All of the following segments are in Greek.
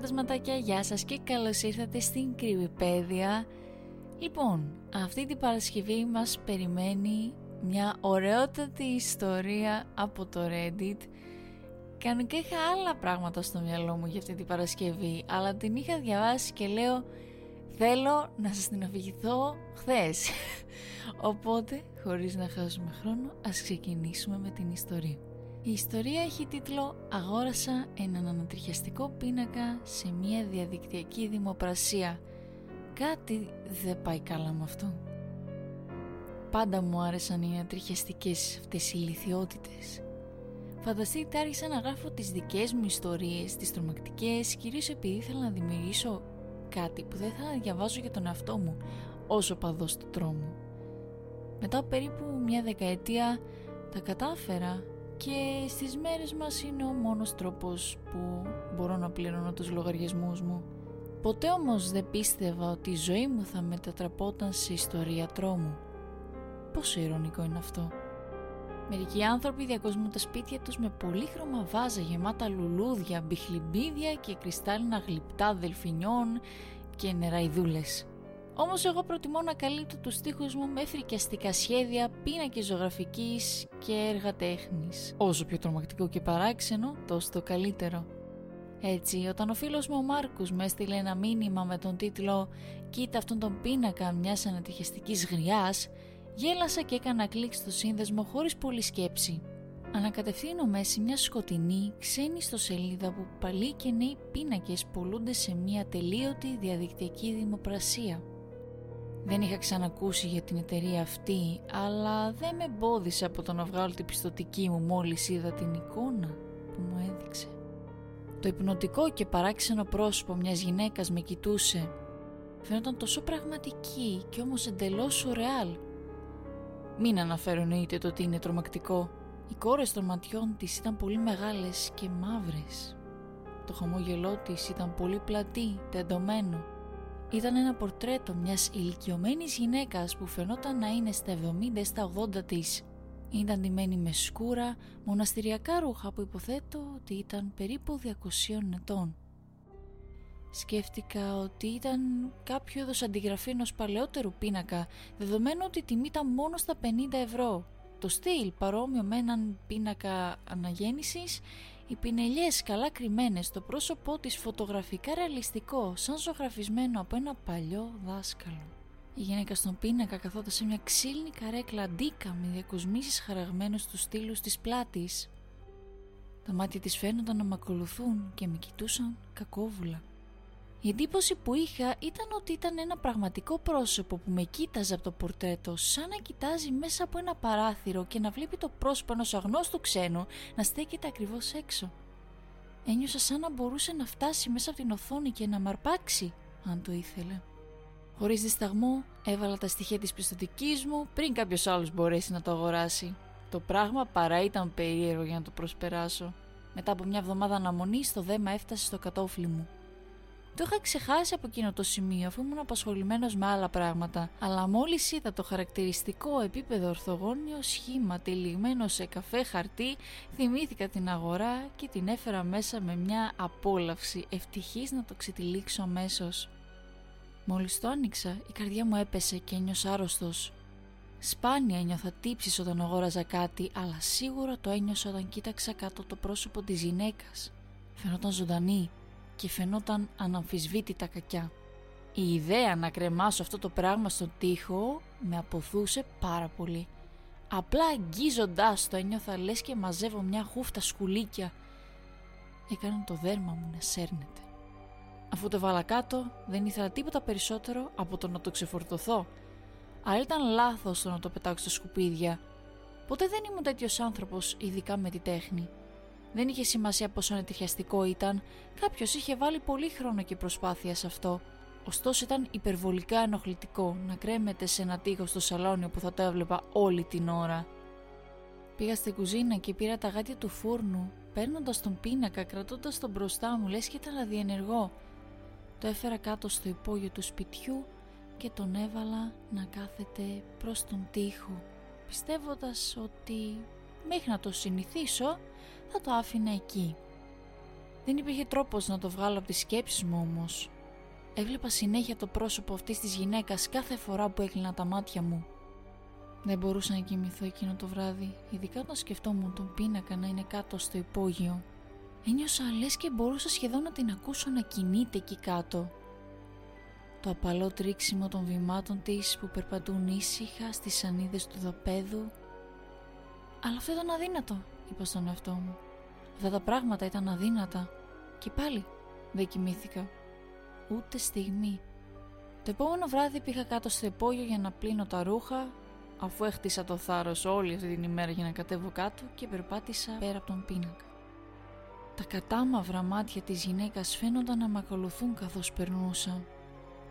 φαντασματάκια, γεια σας και καλώς ήρθατε στην Κρυβιπέδια. Λοιπόν, αυτή την Παρασκευή μας περιμένει μια ωραιότατη ιστορία από το Reddit. Κανονικά είχα άλλα πράγματα στο μυαλό μου για αυτή την Παρασκευή, αλλά την είχα διαβάσει και λέω θέλω να σας την αφηγηθώ χθες. Οπότε, χωρίς να χάσουμε χρόνο, ας ξεκινήσουμε με την ιστορία. Η ιστορία έχει τίτλο «Αγόρασα έναν ανατριχιαστικό πίνακα σε μια διαδικτυακή δημοπρασία». Κάτι δεν πάει καλά με αυτό. Πάντα μου άρεσαν οι ανατριχιαστικές αυτές οι ηλικιότητες. Φανταστείτε άρχισα να γράφω τις δικές μου ιστορίες, τις τρομακτικές, κυρίως επειδή ήθελα να δημιουργήσω κάτι που δεν θα διαβάζω για τον εαυτό μου, όσο παδός του τρόμου. Μετά περίπου μια δεκαετία τα κατάφερα και στις μέρες μας είναι ο μόνος τρόπος που μπορώ να πληρώνω τους λογαριασμούς μου. Ποτέ όμως δεν πίστευα ότι η ζωή μου θα μετατραπόταν σε ιστορία τρόμου. Πόσο ηρωνικό είναι αυτό. Μερικοί άνθρωποι διακοσμούν τα σπίτια τους με πολύχρωμα βάζα γεμάτα λουλούδια, μπιχλιμπίδια και κρυστάλλινα γλυπτά δελφινιών και νεραϊδούλες. Όμως εγώ προτιμώ να καλύπτω τους στίχους μου με φρικιαστικά σχέδια, πίνακες ζωγραφικής και έργα τέχνης. Όσο πιο τρομακτικό και παράξενο, τόσο το καλύτερο. Έτσι, όταν ο φίλος μου ο Μάρκους με έστειλε ένα μήνυμα με τον τίτλο «Κοίτα αυτόν τον πίνακα μιας ανατυχιαστικής γριάς», γέλασα και έκανα κλικ στο σύνδεσμο χωρίς πολλή σκέψη. Ανακατευθύνομαι σε μια σκοτεινή, ξένη σελίδα που παλιοί και νέοι πίνακες πολλούνται σε μια τελείωτη διαδικτυακή δημοπρασία. Δεν είχα ξανακούσει για την εταιρεία αυτή, αλλά δεν με εμπόδισε από το να βγάλω την πιστοτική μου μόλις είδα την εικόνα που μου έδειξε. Το υπνοτικό και παράξενο πρόσωπο μιας γυναίκας με κοιτούσε. Φαίνονταν τόσο πραγματική και όμως εντελώς σουρεάλ. Μην αναφέρω εννοείται το ότι είναι τρομακτικό. Οι κόρες των ματιών της ήταν πολύ μεγάλες και μαύρες. Το χαμόγελό της ήταν πολύ πλατή, τεντωμένο ήταν ένα πορτρέτο μιας ηλικιωμένης γυναίκας που φαινόταν να είναι στα 70 στα 80 της. Ήταν ντυμένη με σκούρα, μοναστηριακά ρούχα που υποθέτω ότι ήταν περίπου 200 ετών. Σκέφτηκα ότι ήταν κάποιο είδος αντιγραφή ενός παλαιότερου πίνακα, δεδομένου ότι η τιμή ήταν μόνο στα 50 ευρώ. Το στυλ παρόμοιο με έναν πίνακα αναγέννησης οι πινελιές καλά κρυμμένες, το πρόσωπό της φωτογραφικά ρεαλιστικό, σαν ζωγραφισμένο από ένα παλιό δάσκαλο. Η γυναίκα στον πίνακα καθόταν σε μια ξύλινη καρέκλα αντίκα με διακοσμήσεις χαραγμένους στους στήλους της πλάτης. Τα μάτια της φαίνονταν να με ακολουθούν και με κοιτούσαν κακόβουλα. Η εντύπωση που είχα ήταν ότι ήταν ένα πραγματικό πρόσωπο που με κοίταζε από το πορτρέτο σαν να κοιτάζει μέσα από ένα παράθυρο και να βλέπει το πρόσωπο ενός αγνώστου ξένου να στέκεται ακριβώς έξω. Ένιωσα σαν να μπορούσε να φτάσει μέσα από την οθόνη και να μαρπάξει αν το ήθελε. Χωρίς δισταγμό έβαλα τα στοιχεία της πιστοτικής μου πριν κάποιος άλλος μπορέσει να το αγοράσει. Το πράγμα παρά ήταν περίεργο για να το προσπεράσω. Μετά από μια εβδομάδα αναμονή το δέμα έφτασε στο κατόφλι μου. Το είχα ξεχάσει από εκείνο το σημείο αφού ήμουν απασχολημένος με άλλα πράγματα, αλλά μόλις είδα το χαρακτηριστικό επίπεδο ορθογώνιο σχήμα τυλιγμένο σε καφέ χαρτί, θυμήθηκα την αγορά και την έφερα μέσα με μια απόλαυση, ευτυχής να το ξετυλίξω αμέσως. Μόλις το άνοιξα, η καρδιά μου έπεσε και ένιωσα άρρωστος. Σπάνια ένιωθα τύψεις όταν αγόραζα κάτι, αλλά σίγουρα το ένιωσα όταν κοίταξα κάτω το πρόσωπο της γυναίκας. Φαινόταν ζωντανή, και φαινόταν αναμφισβήτητα κακιά. Η ιδέα να κρεμάσω αυτό το πράγμα στον τοίχο με αποθούσε πάρα πολύ. Απλά αγγίζοντάς το ένιωθα λες και μαζεύω μια χούφτα σκουλίκια. Έκανε το δέρμα μου να σέρνεται. Αφού το βάλα κάτω δεν ήθελα τίποτα περισσότερο από το να το ξεφορτωθώ. Αλλά ήταν λάθος το να το πετάξω στα σκουπίδια. Ποτέ δεν ήμουν τέτοιος άνθρωπος ειδικά με τη τέχνη. Δεν είχε σημασία πόσο ανετυχιαστικό ήταν, κάποιος είχε βάλει πολύ χρόνο και προσπάθεια σε αυτό. Ωστόσο ήταν υπερβολικά ενοχλητικό να κρέμεται σε ένα τείχο στο σαλόνι που θα το έβλεπα όλη την ώρα. Πήγα στην κουζίνα και πήρα τα γάτια του φούρνου, παίρνοντας τον πίνακα, κρατώντας τον μπροστά μου, λες και ήταν αδιενεργό. Το έφερα κάτω στο υπόγειο του σπιτιού και τον έβαλα να κάθεται προς τον τοίχο, πιστεύοντας ότι μέχρι να το συνηθίσω θα το άφηνα εκεί. Δεν υπήρχε τρόπος να το βγάλω από τις σκέψεις μου όμως. Έβλεπα συνέχεια το πρόσωπο αυτής της γυναίκας κάθε φορά που έκλεινα τα μάτια μου. Δεν μπορούσα να κοιμηθώ εκείνο το βράδυ, ειδικά όταν σκεφτόμουν τον πίνακα να είναι κάτω στο υπόγειο. Ένιωσα λες και μπορούσα σχεδόν να την ακούσω να κινείται εκεί κάτω. Το απαλό τρίξιμο των βημάτων της που περπατούν ήσυχα στις σανίδες του δοπέδου. Αλλά αυτό ήταν αδύνατο, είπα στον εαυτό μου. Αυτά τα πράγματα ήταν αδύνατα. Και πάλι δεν κοιμήθηκα. Ούτε στιγμή. Το επόμενο βράδυ πήγα κάτω στο υπόγειο για να πλύνω τα ρούχα, αφού έχτισα το θάρρος όλη αυτή την ημέρα για να κατέβω κάτω και περπάτησα πέρα από τον πίνακα. Τα κατάμαυρα μάτια της γυναίκας φαίνονταν να με ακολουθούν καθώς περνούσα.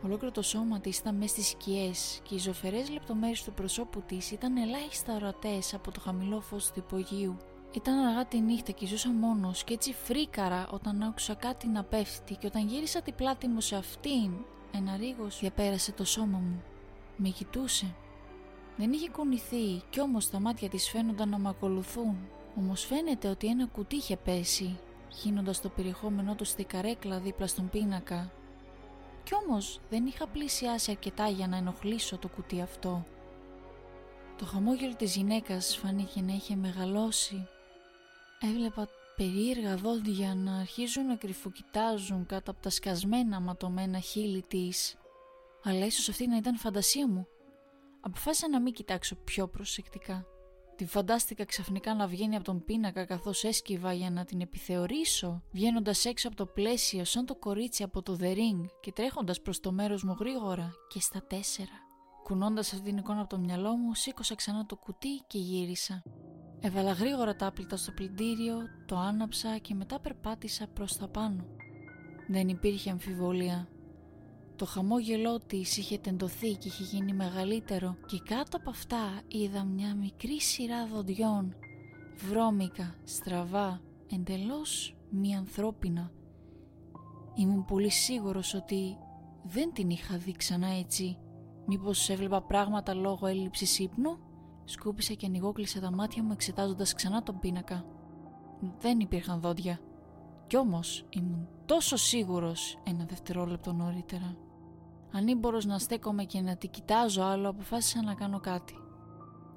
Ολόκληρο το σώμα της ήταν μέσα στις σκιές και οι ζωφερές λεπτομέρειες του προσώπου της ήταν ελάχιστα ορατές από το χαμηλό φως του υπογείου. Ήταν αργά τη νύχτα και ζούσα μόνος και έτσι φρίκαρα όταν άκουσα κάτι να πέφτει και όταν γύρισα την πλάτη μου σε αυτήν ένα ρίγος διαπέρασε το σώμα μου. Με κοιτούσε. Δεν είχε κουνηθεί κι όμως τα μάτια της φαίνονταν να με ακολουθούν. Όμως φαίνεται ότι ένα κουτί είχε πέσει, χύνοντας το περιεχόμενό του στη καρέκλα δίπλα στον πίνακα. Κι όμως δεν είχα πλησιάσει αρκετά για να ενοχλήσω το κουτί αυτό. Το χαμόγελο της γυναίκας φάνηκε να είχε μεγαλώσει Έβλεπα περίεργα δόντια να αρχίζουν να κρυφοκοιτάζουν κάτω από τα σκασμένα ματωμένα χείλη της. Αλλά ίσως αυτή να ήταν φαντασία μου. Αποφάσισα να μην κοιτάξω πιο προσεκτικά. Τη φαντάστηκα ξαφνικά να βγαίνει από τον πίνακα καθώς έσκυβα για να την επιθεωρήσω, βγαίνοντας έξω από το πλαίσιο σαν το κορίτσι από το The Ring και τρέχοντας προς το μέρος μου γρήγορα και στα τέσσερα. Κουνώντας αυτή την εικόνα από το μυαλό μου, σήκωσα ξανά το κουτί και γύρισα. Έβαλα γρήγορα τα άπλυτα στο πλυντήριο, το άναψα και μετά περπάτησα προς τα πάνω. Δεν υπήρχε αμφιβολία. Το χαμόγελό της είχε τεντωθεί και είχε γίνει μεγαλύτερο και κάτω από αυτά είδα μια μικρή σειρά δοντιών, βρώμικα, στραβά, εντελώς μη ανθρώπινα. Ήμουν πολύ σίγουρος ότι δεν την είχα δει ξανά έτσι. Μήπως έβλεπα πράγματα λόγω έλλειψης ύπνου; Σκούπισα και ανοιγόκλεισα τα μάτια μου εξετάζοντας ξανά τον πίνακα. Δεν υπήρχαν δόντια. Κι όμως ήμουν τόσο σίγουρος ένα δευτερόλεπτο νωρίτερα. Ανήμπορος να στέκομαι και να τη κοιτάζω άλλο, αποφάσισα να κάνω κάτι.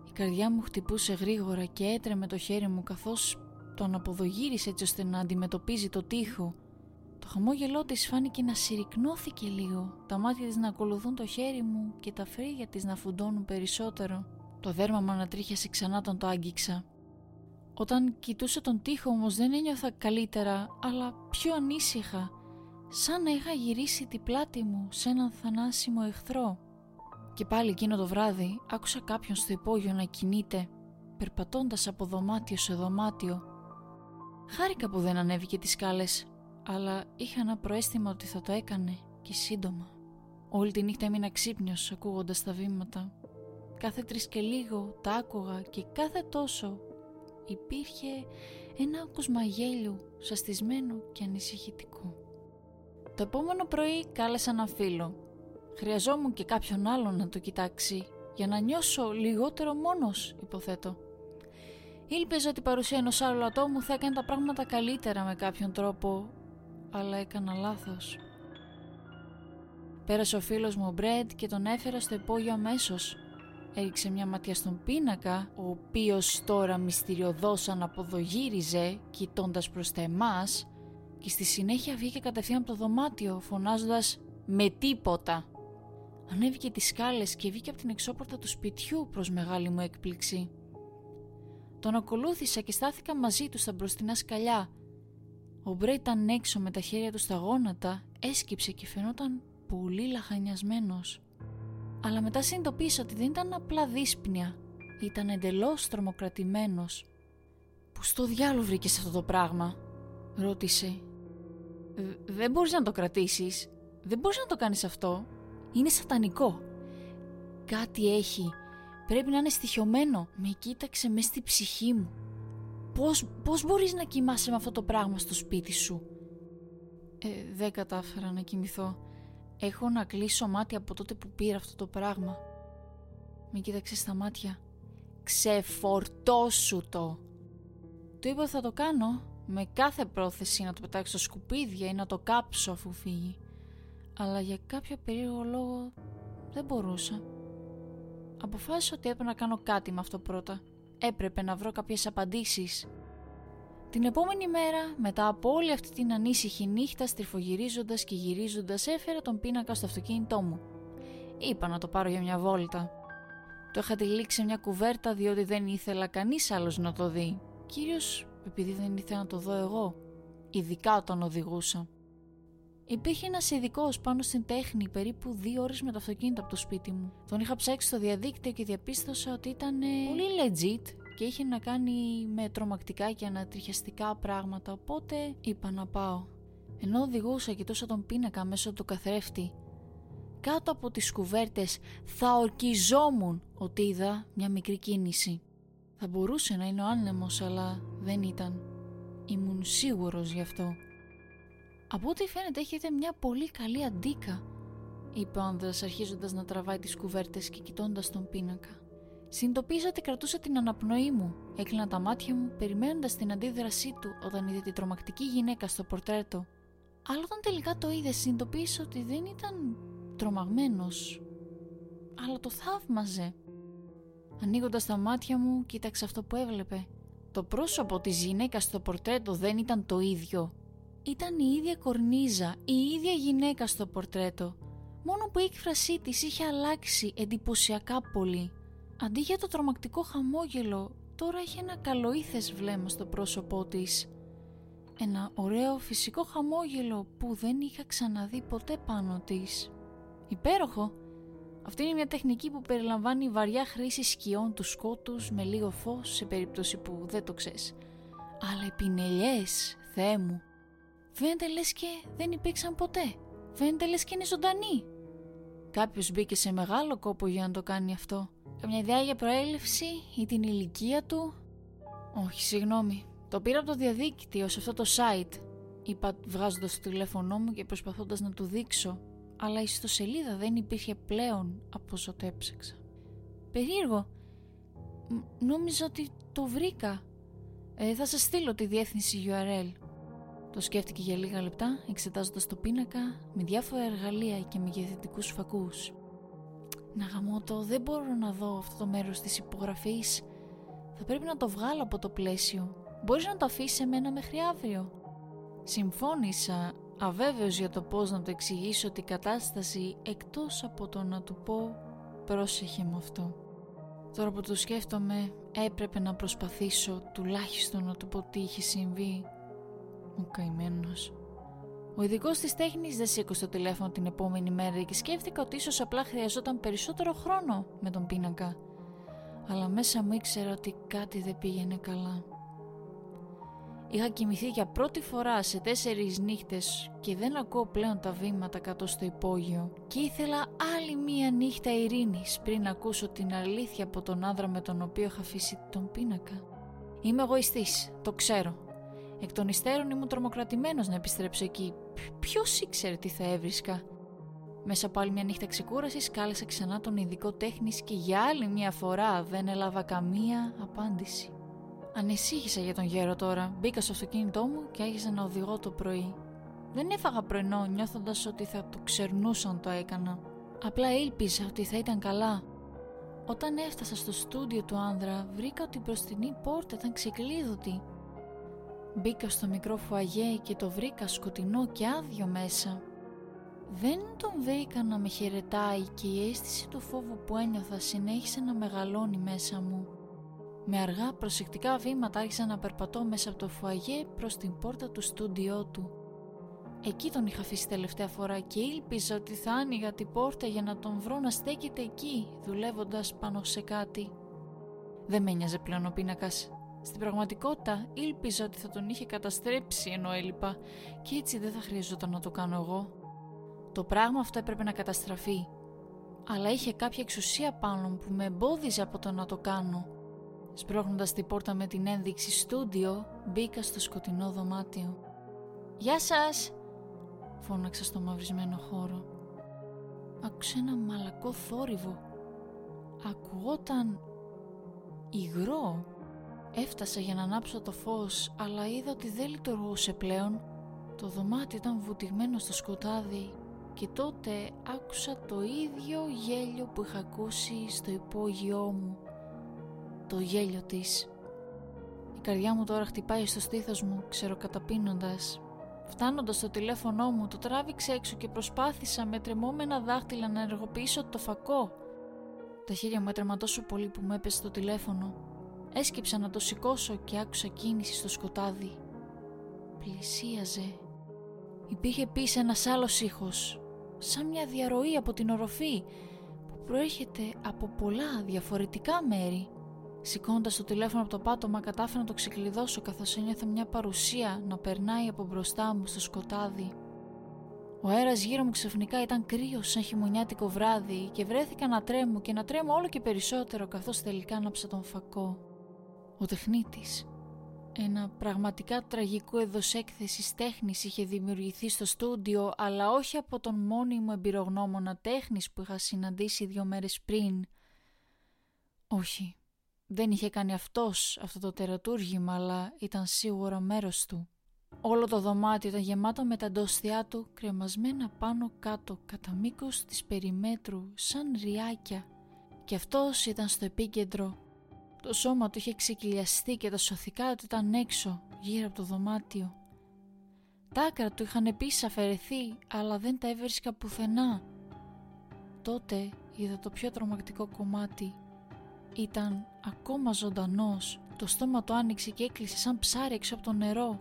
Η καρδιά μου χτυπούσε γρήγορα και έτρεμε το χέρι μου καθώς τον αποδογύρισε έτσι ώστε να αντιμετωπίζει το τοίχο. Το χαμόγελό της φάνηκε να συρρυκνώθηκε λίγο, τα μάτια της να ακολουθούν το χέρι μου και τα φρύδια της να φουντώνουν περισσότερο. Το δέρμα μου ανατρίχιασε ξανά όταν το άγγιξα. Όταν κοιτούσα τον τοίχο όμως δεν ένιωθα καλύτερα, αλλά πιο ανήσυχα, σαν να είχα γυρίσει την πλάτη μου σε έναν θανάσιμο εχθρό. Και πάλι εκείνο το βράδυ άκουσα κάποιον στο υπόγειο να κινείται, περπατώντας από δωμάτιο σε δωμάτιο. Χάρηκα που δεν ανέβηκε τις σκάλες, αλλά είχα ένα προέστημα ότι θα το έκανε και σύντομα. Όλη τη νύχτα έμεινα ξύπνιος ακούγοντας τα βήματα Κάθε τρεις και λίγο τα άκουγα και κάθε τόσο υπήρχε ένα άκουσμα γέλιου σαστισμένο και ανησυχητικό. Το επόμενο πρωί κάλεσα ένα φίλο. Χρειαζόμουν και κάποιον άλλον να το κοιτάξει για να νιώσω λιγότερο μόνος, υποθέτω. Ήλπιζα ότι η παρουσία ενός άλλου ατόμου θα έκανε τα πράγματα καλύτερα με κάποιον τρόπο, αλλά έκανα λάθος. Πέρασε ο φίλος μου ο Μπρέντ και τον έφερα στο υπόγειο αμέσως έριξε μια ματιά στον πίνακα, ο οποίος τώρα μυστηριωδώς αναποδογύριζε κοιτώντας προς τα εμάς και στη συνέχεια βγήκε κατευθείαν από το δωμάτιο φωνάζοντας «Με τίποτα». Ανέβηκε τις σκάλες και βγήκε από την εξώπορτα του σπιτιού προς μεγάλη μου έκπληξη. Τον ακολούθησα και στάθηκα μαζί του στα μπροστινά σκαλιά. Ο Μπρέ ήταν έξω με τα χέρια του στα γόνατα, έσκυψε και φαινόταν πολύ λαχανιασμένος αλλά μετά συνειδητοποίησα ότι δεν ήταν απλά δύσπνοια, ήταν εντελώς τρομοκρατημένος. «Πού στο διάλογο βρήκες αυτό το πράγμα» ρώτησε. «Δεν μπορείς να το κρατήσεις, δεν μπορείς να το κάνεις αυτό, είναι σατανικό. Κάτι έχει, πρέπει να είναι στοιχειωμένο, με κοίταξε μέσα στη ψυχή μου. Πώς, πώς μπορείς να κοιμάσαι με αυτό το πράγμα στο σπίτι σου» ε, δεν κατάφερα να κοιμηθώ. Έχω να κλείσω μάτια από τότε που πήρα αυτό το πράγμα. Με κοίταξες στα μάτια. Ξεφορτώσου το. Του είπα θα το κάνω, με κάθε πρόθεση να το πετάξω στο σκουπίδια ή να το κάψω αφού φύγει. Αλλά για κάποιο περίεργο λόγο δεν μπορούσα. Αποφάσισα ότι έπρεπε να κάνω κάτι με αυτό πρώτα. Έπρεπε να βρω κάποιες απαντήσεις. Την επόμενη μέρα, μετά από όλη αυτή την ανήσυχη νύχτα, στριφογυρίζοντας και γυρίζοντας, έφερα τον πίνακα στο αυτοκίνητό μου. Είπα να το πάρω για μια βόλτα. Το είχα τυλίξει σε μια κουβέρτα διότι δεν ήθελα κανείς άλλος να το δει. Κυρίως επειδή δεν ήθελα να το δω εγώ, ειδικά όταν οδηγούσα. Υπήρχε ένας ειδικός πάνω στην τέχνη περίπου δύο ώρες με το αυτοκίνητο από το σπίτι μου. Τον είχα ψάξει στο διαδίκτυο και διαπίστωσα ότι ήταν πολύ legit και είχε να κάνει με τρομακτικά και ανατριχιαστικά πράγματα. Οπότε είπα να πάω. Ενώ οδηγούσα, κοιτούσα τον πίνακα μέσω του καθρέφτη. Κάτω από τις κουβέρτες θα ορκιζόμουν ότι είδα μια μικρή κίνηση. Θα μπορούσε να είναι ο άνεμος, αλλά δεν ήταν. Ήμουν σίγουρος γι' αυτό. Από ό,τι φαίνεται έχετε μια πολύ καλή αντίκα, είπε ο άνδρας αρχίζοντας να τραβάει τις κουβέρτες και κοιτώντας τον πίνακα. Συνειδητοποίησα ότι κρατούσα την αναπνοή μου. Έκλεινα τα μάτια μου, περιμένοντας την αντίδρασή του όταν είδε την τρομακτική γυναίκα στο πορτρέτο. Αλλά όταν τελικά το είδε, συνειδητοποίησα ότι δεν ήταν τρομαγμένος, αλλά το θαύμαζε. Ανοίγοντας τα μάτια μου, κοίταξε αυτό που έβλεπε. Το πρόσωπο της γυναίκας στο πορτρέτο δεν ήταν το ίδιο. Ήταν η ίδια κορνίζα, η ίδια γυναίκα στο πορτρέτο. Μόνο που η έκφρασή της είχε αλλάξει εντυπωσιακά πολύ. Αντί για το τρομακτικό χαμόγελο, τώρα είχε ένα καλοήθες βλέμμα στο πρόσωπό της. Ένα ωραίο φυσικό χαμόγελο που δεν είχα ξαναδεί ποτέ πάνω της. Υπέροχο! Αυτή είναι μια τεχνική που περιλαμβάνει βαριά χρήση σκιών του σκότους με λίγο φως σε περίπτωση που δεν το ξέρεις. Αλλά οι πινελιές, Θεέ μου, φαίνεται λες και δεν υπήρξαν ποτέ. Φαίνεται λες και είναι ζωντανή. Κάποιος μπήκε σε μεγάλο κόπο για να το κάνει αυτό. Καμιά ιδέα για προέλευση ή την ηλικία του; Όχι, συγγνώμη. Το πήρα από το διαδίκτυο σε αυτό το site. Είπα βγάζοντας το τηλέφωνό μου και προσπαθώντας να του δείξω αλλά η ιστοσελίδα δεν υπήρχε πλέον από όσο το έψαξα. Περίεργο. νόμιζα ότι το βρήκα. Ε, θα σας στείλω τη διεύθυνση URL. Το σκέφτηκε για λίγα λεπτά, εξετάζοντας το πίνακα με διάφορα εργαλεία και μεγεθυντικούς φακούς. Να γαμώ το, δεν μπορώ να δω αυτό το μέρος της υπογραφής. Θα πρέπει να το βγάλω από το πλαίσιο. Μπορείς να το αφήσεις σε μένα μέχρι αύριο. Συμφώνησα, αβέβαιος για το πώς να το εξηγήσω την κατάσταση εκτός από το να του πω πρόσεχε με αυτό. Τώρα που το σκέφτομαι έπρεπε να προσπαθήσω τουλάχιστον να του πω τι είχε συμβεί. Ο καημένος. Ο ειδικός της τέχνης δεν σήκωσε το τηλέφωνο την επόμενη μέρα και σκέφτηκα ότι ίσως απλά χρειαζόταν περισσότερο χρόνο με τον πίνακα. Αλλά μέσα μου ήξερα ότι κάτι δεν πήγαινε καλά. Είχα κοιμηθεί για πρώτη φορά σε τέσσερις νύχτες και δεν ακούω πλέον τα βήματα κάτω στο υπόγειο και ήθελα άλλη μία νύχτα ειρήνης πριν ακούσω την αλήθεια από τον άνδρα με τον οποίο είχα αφήσει τον πίνακα. Είμαι εγωιστής, το ξέρω. Εκ των υστέρων ήμουν τρομοκρατημένος να επιστρέψω εκεί. Ποιος ήξερε τι θα έβρισκα; Μέσα από άλλη μια νύχτα ξεκούρασης κάλεσα ξανά τον ειδικό τέχνης και για άλλη μια φορά δεν έλαβα καμία απάντηση. Ανησύχησα για τον γέρο τώρα. Μπήκα στο αυτοκίνητό μου και άρχισα να οδηγώ το πρωί. Δεν έφαγα πρωινό νιώθοντας ότι θα το ξερνούσαν το έκανα. Απλά ήλπιζα ότι θα ήταν καλά. Όταν έφτασα στο στούντιο του άνδρα βρήκα ότι η μπροστινή πόρτα ήταν ξεκλείδωτη. Μπήκα στο μικρό φουαγέ και το βρήκα σκοτεινό και άδειο μέσα. Δεν τον βρήκα να με χαιρετάει και η αίσθηση του φόβου που ένιωθα συνέχισε να μεγαλώνει μέσα μου. Με αργά προσεκτικά βήματα άρχισα να περπατώ μέσα από το φουαγέ προς την πόρτα του στούντιό του. Εκεί τον είχα αφήσει τελευταία φορά και ήλπιζα ότι θα άνοιγα την πόρτα για να τον βρω να στέκεται εκεί, δουλεύοντας πάνω σε κάτι. Δεν με νοιάζε πλέον ο πίνακας. Στην πραγματικότητα ήλπιζα ότι θα τον είχε καταστρέψει ενώ έλειπα και έτσι δεν θα χρειαζόταν να το κάνω εγώ. Το πράγμα αυτό έπρεπε να καταστραφεί. Αλλά είχε κάποια εξουσία πάνω μου που με εμπόδιζε από το να το κάνω Σπρώχνοντας την πόρτα με την ένδειξη «Στούντιο», μπήκα στο σκοτεινό δωμάτιο. «Γεια σας!» φώναξα στο μαυρισμένο χώρο. Άκουσα ένα μαλακό θόρυβο. Ακουγόταν υγρό. Έφτασα για να ανάψω το φως, αλλά είδα ότι δεν λειτουργούσε πλέον. Το δωμάτιο ήταν βουτυγμένο στο σκοτάδι και τότε άκουσα το ίδιο γέλιο που είχα ακούσει στο υπόγειό μου. Το γέλιο της. Η καρδιά μου τώρα χτυπάει στο στήθος μου, ξεροκαταπίνοντας. Φτάνοντας στο τηλέφωνό μου, το τράβηξε έξω και προσπάθησα με τρεμόμενα δάχτυλα να ενεργοποιήσω το φακό. Τα χέρια μου έτρεμα τόσο πολύ που μου έπεσε το τηλέφωνο. Έσκυψα να το σηκώσω και άκουσα κίνηση στο σκοτάδι. Πλησίαζε. Υπήρχε επίσης ένας άλλος ήχος, σαν μια διαρροή από την οροφή που προέρχεται από πολλά διαφορετικά μέρη. Σηκώνοντα το τηλέφωνο από το πάτωμα, κατάφερα να το ξεκλειδώσω καθώς ένιωθα μια παρουσία να περνάει από μπροστά μου στο σκοτάδι. Ο αέρας γύρω μου ξαφνικά ήταν κρύος σαν χειμωνιάτικο βράδυ και βρέθηκα να τρέμω και να τρέμω όλο και περισσότερο καθώς τελικά άναψα τον φακό. Ο τεχνίτης ένα πραγματικά τραγικό είδος έκθεσης τέχνης είχε δημιουργηθεί στο στούντιο αλλά όχι από τον μόνιμο εμπειρογνώμονα τέχνης που είχα συναντήσει δύο μέρες πριν. Όχι, δεν είχε κάνει αυτός αυτό το τερατούργημα αλλά ήταν σίγουρα μέρος του. Όλο το δωμάτιο ήταν γεμάτο με τα ντόστια του κρεμασμένα πάνω κάτω κατά μήκος της περιμέτρου σαν ριάκια και αυτός ήταν στο επίκεντρο το σώμα του είχε ξεκυλιαστεί και τα σωθικά του ήταν έξω, γύρω από το δωμάτιο. Τα άκρα του είχαν επίσης αφαιρεθεί, αλλά δεν τα έβρισκα πουθενά. Τότε είδα το πιο τρομακτικό κομμάτι. Ήταν ακόμα ζωντανός. Το στόμα του άνοιξε και έκλεισε σαν ψάρι έξω από το νερό.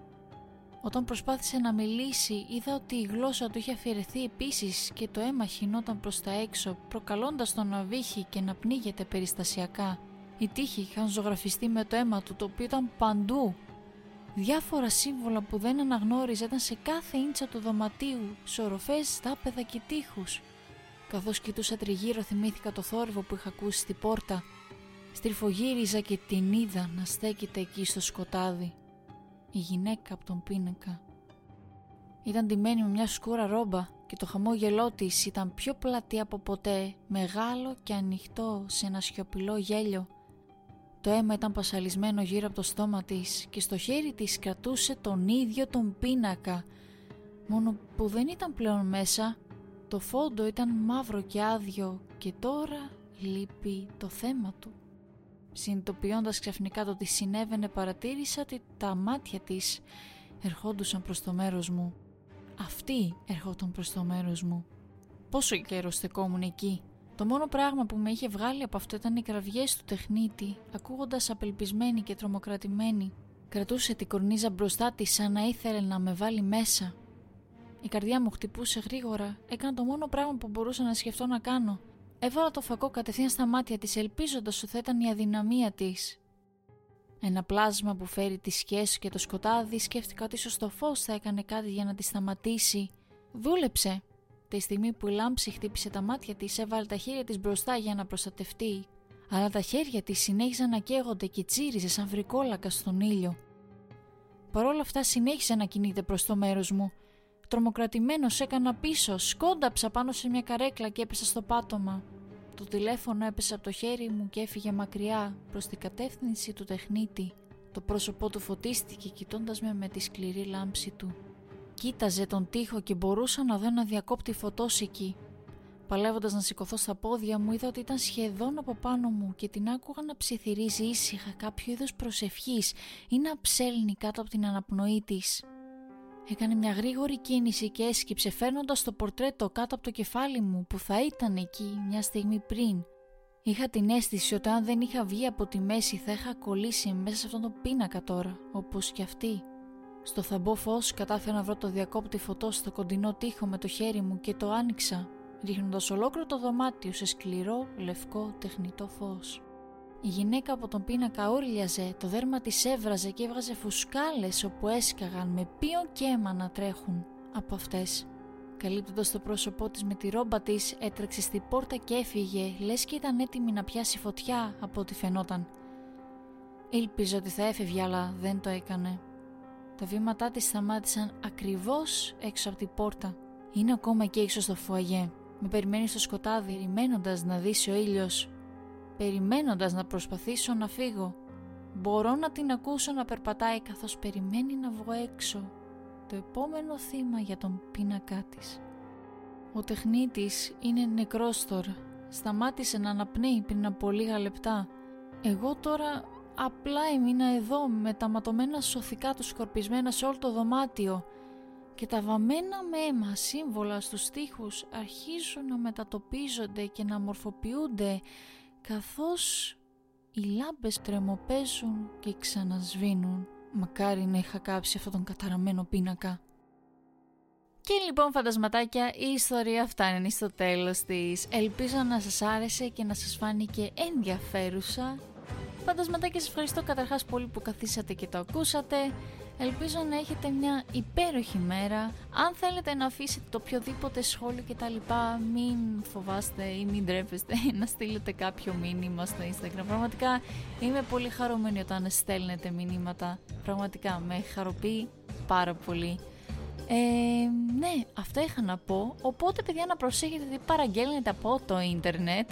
Όταν προσπάθησε να μιλήσει, είδα ότι η γλώσσα του είχε αφαιρεθεί επίσης και το αίμα χινόταν προς τα έξω, προκαλώντας τον να βύχει και να πνίγεται περιστασιακά. Οι τείχοι είχαν ζωγραφιστεί με το αίμα του το οποίο ήταν παντού. Διάφορα σύμβολα που δεν αναγνώριζε ήταν σε κάθε ίντσα του δωματίου, σε οροφές, στάπεδα και τείχους. Καθώς κοιτούσα τριγύρω θυμήθηκα το θόρυβο που είχα ακούσει στην πόρτα. Στριφογύριζα και την είδα να στέκεται εκεί στο σκοτάδι. Η γυναίκα από τον πίνακα. Ήταν ντυμένη με μια σκούρα ρόμπα και το χαμόγελό της ήταν πιο πλατή από ποτέ, μεγάλο και ανοιχτό σε ένα σιωπηλό γέλιο το αίμα ήταν πασαλισμένο γύρω από το στόμα της και στο χέρι της κρατούσε τον ίδιο τον πίνακα. Μόνο που δεν ήταν πλέον μέσα, το φόντο ήταν μαύρο και άδειο και τώρα λείπει το θέμα του. Συνειδητοποιώντας ξαφνικά το τι συνέβαινε παρατήρησα ότι τα μάτια της ερχόντουσαν προς το μέρος μου. Αυτή ερχόταν προς το μέρος μου. Πόσο καιρό στεκόμουν εκεί; Το μόνο πράγμα που με είχε βγάλει από αυτό ήταν οι κραυγές του τεχνίτη, ακούγοντας απελπισμένη και τρομοκρατημένη. Κρατούσε την κορνίζα μπροστά της σαν να ήθελε να με βάλει μέσα. Η καρδιά μου χτυπούσε γρήγορα, έκανα το μόνο πράγμα που μπορούσα να σκεφτώ να κάνω. Έβαλα το φακό κατευθείαν στα μάτια της ελπίζοντας ότι θα ήταν η αδυναμία της. Ένα πλάσμα που φέρει τη σχέση και το σκοτάδι σκέφτηκα ότι ίσως το φως θα έκανε κάτι για να τη σταματήσει. Δούλεψε. Τη στιγμή που η λάμψη χτύπησε τα μάτια της έβαλε τα χέρια της μπροστά για να προστατευτεί, αλλά τα χέρια της συνέχιζαν να καίγονται και τσίριζε σαν βρικόλακα στον ήλιο. Παρ' όλα αυτά συνέχισε να κινείται προς το μέρος μου. Τρομοκρατημένος έκανα πίσω, σκόνταψα πάνω σε μια καρέκλα και έπεσα στο πάτωμα. Το τηλέφωνο έπεσε από το χέρι μου και έφυγε μακριά προς την κατεύθυνση του τεχνίτη. Το πρόσωπό του φωτίστηκε κοιτώντας με με τη σκληρή λάμψη του. Κοίταζε τον τοίχο και μπορούσα να δω ένα διακόπτη φωτός εκεί. Παλεύοντας να σηκωθώ στα πόδια μου, είδα ότι ήταν σχεδόν από πάνω μου και την άκουγα να ψιθυρίζει ήσυχα κάποιο είδος προσευχής ή να ψέλνει κάτω από την αναπνοή της. Έκανε μια γρήγορη κίνηση και έσκυψε φέρνοντα το πορτρέτο κάτω από το κεφάλι μου που θα ήταν εκεί μια στιγμή πριν. Είχα την αίσθηση ότι αν δεν είχα βγει από τη μέση θα είχα κολλήσει μέσα σε αυτόν τον πίνακα τώρα, όπως και αυτή. Στο θαμπό φως κατάφερα να βρω το διακόπτη φωτό στο κοντινό τοίχο με το χέρι μου και το άνοιξα, ρίχνοντας ολόκληρο το δωμάτιο σε σκληρό, λευκό, τεχνητό φως. Η γυναίκα από τον πίνακα όρλιαζε, το δέρμα της έβραζε και έβγαζε φουσκάλες όπου έσκαγαν με πίον και αίμα να τρέχουν από αυτές. Καλύπτοντας το πρόσωπό της με τη ρόμπα της, έτρεξε στη πόρτα και έφυγε, λες και ήταν έτοιμη να πιάσει φωτιά από ό,τι φαινόταν. Ήλπιζε ότι θα έφευγε, αλλά δεν το έκανε. Τα βήματά της σταμάτησαν ακριβώς έξω από την πόρτα. Είναι ακόμα εκεί έξω στο φουαγέ. Με περιμένει στο σκοτάδι, περιμένοντας να δύσει ο ήλιος. Περιμένοντας να προσπαθήσω να φύγω. Μπορώ να την ακούσω να περπατάει καθώς περιμένει να βγω έξω. Το επόμενο θύμα για τον πίνακά της. Ο τεχνίτης είναι νεκρός τώρα. Σταμάτησε να αναπνέει πριν από λίγα λεπτά. Εγώ τώρα απλά έμεινα εδώ με τα ματωμένα σωθικά τους σκορπισμένα σε όλο το δωμάτιο και τα βαμμένα με αίμα σύμβολα στους στίχους αρχίζουν να μετατοπίζονται και να μορφοποιούνται καθώς οι λάμπες τρεμοπέζουν και ξανασβήνουν. Μακάρι να είχα κάψει αυτόν τον καταραμένο πίνακα. Και λοιπόν φαντασματάκια η ιστορία φτάνει στο τέλος της. Ελπίζω να σας άρεσε και να σας φάνηκε ενδιαφέρουσα. Φαντασματάκια σας ευχαριστώ καταρχάς πολύ που καθίσατε και το ακούσατε. Ελπίζω να έχετε μια υπέροχη μέρα. Αν θέλετε να αφήσετε το οποιοδήποτε σχόλιο και τα λοιπά, μην φοβάστε ή μην τρέπεστε να στείλετε κάποιο μήνυμα στο Instagram. Πραγματικά είμαι πολύ χαρούμενη όταν στέλνετε μηνύματα. Πραγματικά με χαροποιεί πάρα πολύ. Ε, ναι, αυτά είχα να πω. Οπότε, παιδιά, να προσέχετε τι παραγγέλνετε από το ίντερνετ.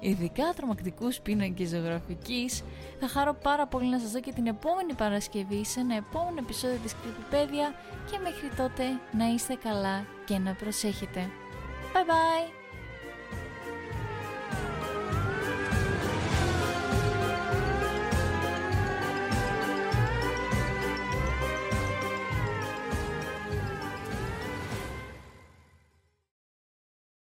Ειδικά τρομακτικούς πίνακες ζωγραφικής. Θα χαρώ πάρα πολύ να σας δω και την επόμενη Παρασκευή σε ένα επόμενο επεισόδιο της Κρυπηπέδια και μέχρι τότε να είστε καλά και να προσέχετε. Bye bye!